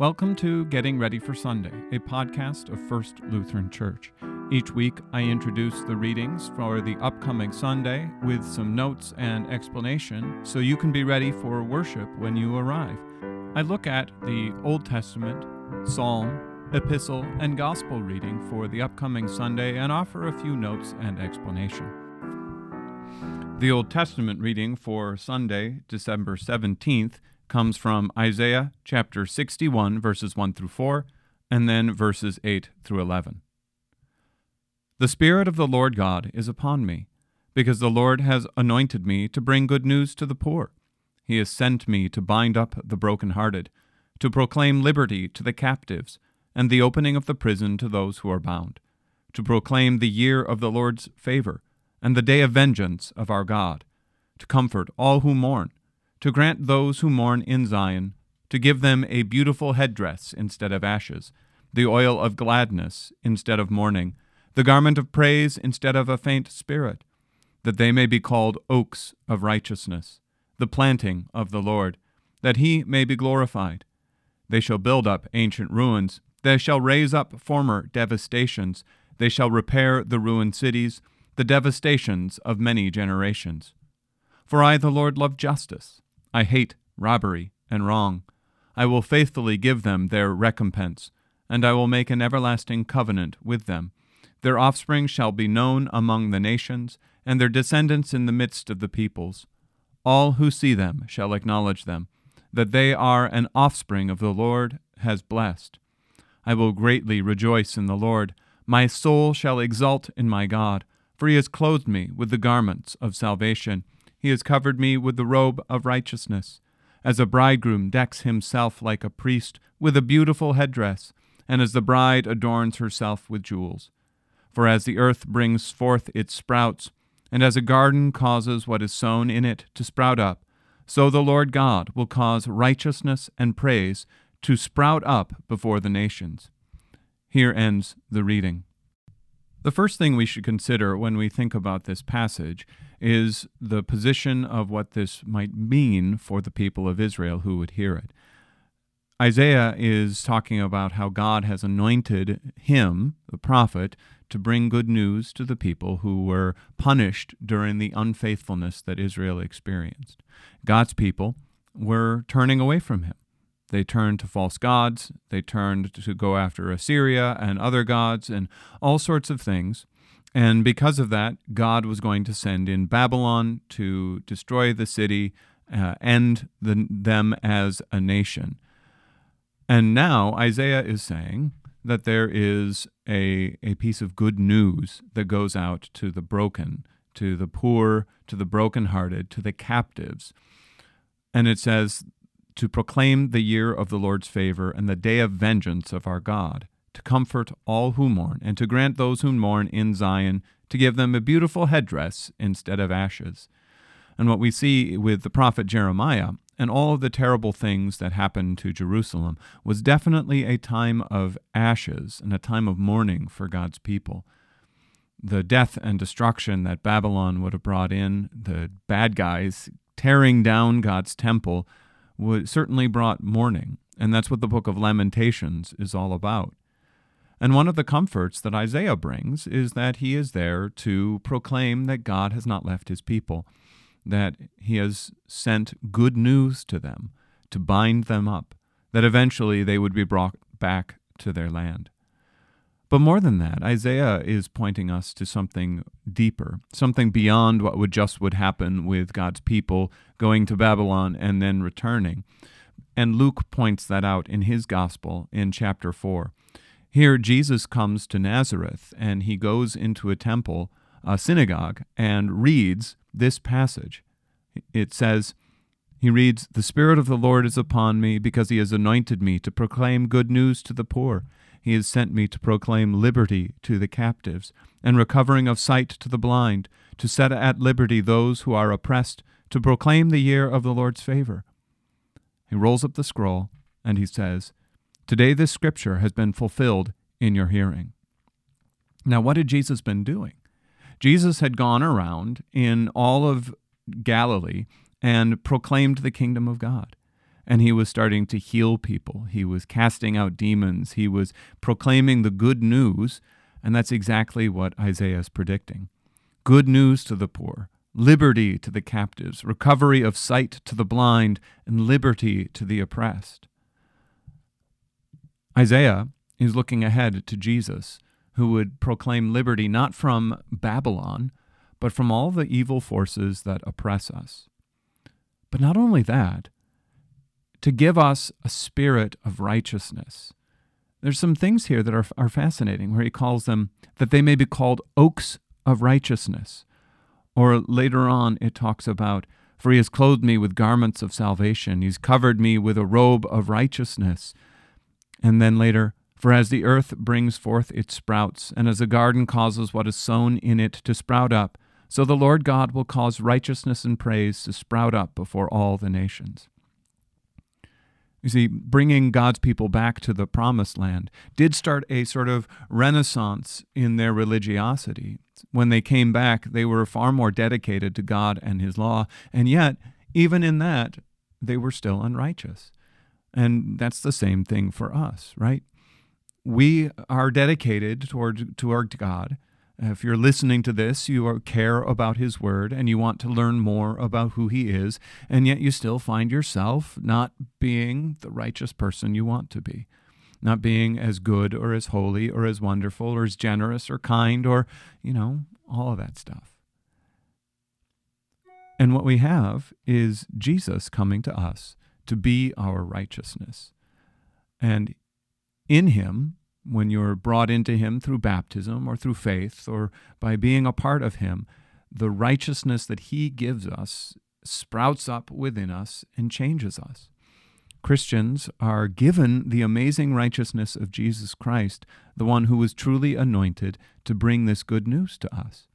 Welcome to Getting Ready for Sunday, a podcast of First Lutheran Church. Each week, I introduce the readings for the upcoming Sunday with some notes and explanation so you can be ready for worship when you arrive. I look at the Old Testament, Psalm, Epistle, and Gospel reading for the upcoming Sunday and offer a few notes and explanation. The Old Testament reading for Sunday, December 17th, comes from Isaiah chapter 61, verses 1 through 4, and then verses 8 through 11. The Spirit of the Lord God is upon me, because the Lord has anointed me to bring good news to the poor. He has sent me to bind up the brokenhearted, to proclaim liberty to the captives, and the opening of the prison to those who are bound, to proclaim the year of the Lord's favor, and the day of vengeance of our God, to comfort all who mourn to grant those who mourn in Zion, to give them a beautiful headdress instead of ashes, the oil of gladness instead of mourning, the garment of praise instead of a faint spirit, that they may be called oaks of righteousness, the planting of the Lord, that he may be glorified. They shall build up ancient ruins, they shall raise up former devastations, they shall repair the ruined cities, the devastations of many generations. For I, the Lord, love justice. I hate robbery and wrong. I will faithfully give them their recompense, and I will make an everlasting covenant with them. Their offspring shall be known among the nations, and their descendants in the midst of the peoples. All who see them shall acknowledge them, that they are an offspring of the Lord has blessed. I will greatly rejoice in the Lord. My soul shall exult in my God, for he has clothed me with the garments of salvation. He has covered me with the robe of righteousness, as a bridegroom decks himself like a priest with a beautiful headdress, and as the bride adorns herself with jewels. For as the earth brings forth its sprouts, and as a garden causes what is sown in it to sprout up, so the Lord God will cause righteousness and praise to sprout up before the nations. Here ends the reading. The first thing we should consider when we think about this passage is the position of what this might mean for the people of Israel who would hear it. Isaiah is talking about how God has anointed him, the prophet, to bring good news to the people who were punished during the unfaithfulness that Israel experienced. God's people were turning away from him. They turned to false gods. They turned to go after Assyria and other gods and all sorts of things. And because of that, God was going to send in Babylon to destroy the city, uh, end the, them as a nation. And now Isaiah is saying that there is a, a piece of good news that goes out to the broken, to the poor, to the brokenhearted, to the captives. And it says to proclaim the year of the Lord's favor and the day of vengeance of our God, to comfort all who mourn, and to grant those who mourn in Zion to give them a beautiful headdress instead of ashes. And what we see with the prophet Jeremiah and all of the terrible things that happened to Jerusalem was definitely a time of ashes and a time of mourning for God's people. The death and destruction that Babylon would have brought in, the bad guys tearing down God's temple, would certainly brought mourning, and that's what the book of Lamentations is all about. And one of the comforts that Isaiah brings is that he is there to proclaim that God has not left his people, that he has sent good news to them to bind them up, that eventually they would be brought back to their land. But more than that, Isaiah is pointing us to something deeper, something beyond what would just would happen with God's people going to Babylon and then returning. And Luke points that out in his gospel in chapter 4. Here, Jesus comes to Nazareth and he goes into a temple, a synagogue, and reads this passage. It says, he reads, The Spirit of the Lord is upon me because he has anointed me to proclaim good news to the poor. He has sent me to proclaim liberty to the captives, and recovering of sight to the blind, to set at liberty those who are oppressed, to proclaim the year of the Lord's favor. He rolls up the scroll, and he says, Today this scripture has been fulfilled in your hearing. Now, what had Jesus been doing? Jesus had gone around in all of Galilee and proclaimed the kingdom of God. And he was starting to heal people. He was casting out demons. He was proclaiming the good news, and that's exactly what Isaiah is predicting. Good news to the poor, liberty to the captives, recovery of sight to the blind, and liberty to the oppressed. Isaiah is looking ahead to Jesus, who would proclaim liberty not from Babylon, but from all the evil forces that oppress us. But not only that, to give us a spirit of righteousness. There's some things here that are, are fascinating, where he calls them that they may be called oaks of righteousness. Or later on, it talks about, For he has clothed me with garments of salvation, he's covered me with a robe of righteousness. And then later, For as the earth brings forth its sprouts, and as a garden causes what is sown in it to sprout up, so the Lord God will cause righteousness and praise to sprout up before all the nations. You see, bringing God's people back to the promised land did start a sort of renaissance in their religiosity. When they came back, they were far more dedicated to God and His law, and yet, even in that, they were still unrighteous. And that's the same thing for us, right? We are dedicated toward toward God, if you're listening to this, you care about His Word and you want to learn more about who He is, and yet you still find yourself not being the righteous person you want to be, not being as good or as holy or as wonderful or as generous or kind or, you know, all of that stuff. And what we have is Jesus coming to us to be our righteousness. And in Him, when you're brought into Him through baptism or through faith or by being a part of Him, the righteousness that He gives us sprouts up within us and changes us. Christians are given the amazing righteousness of Jesus Christ, the one who was truly anointed to bring this good news to us.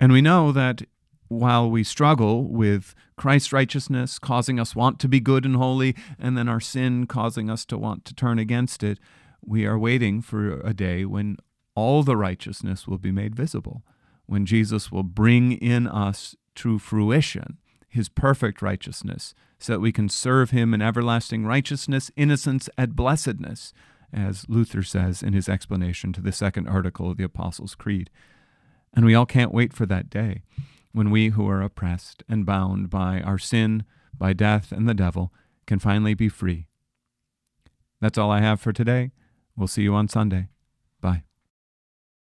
And we know that while we struggle with Christ's righteousness causing us want to be good and holy, and then our sin causing us to want to turn against it, we are waiting for a day when all the righteousness will be made visible, when Jesus will bring in us to fruition his perfect righteousness, so that we can serve him in everlasting righteousness, innocence, and blessedness, as Luther says in his explanation to the second article of the Apostles' Creed. And we all can't wait for that day when we who are oppressed and bound by our sin, by death, and the devil can finally be free. That's all I have for today. We'll see you on Sunday. Bye.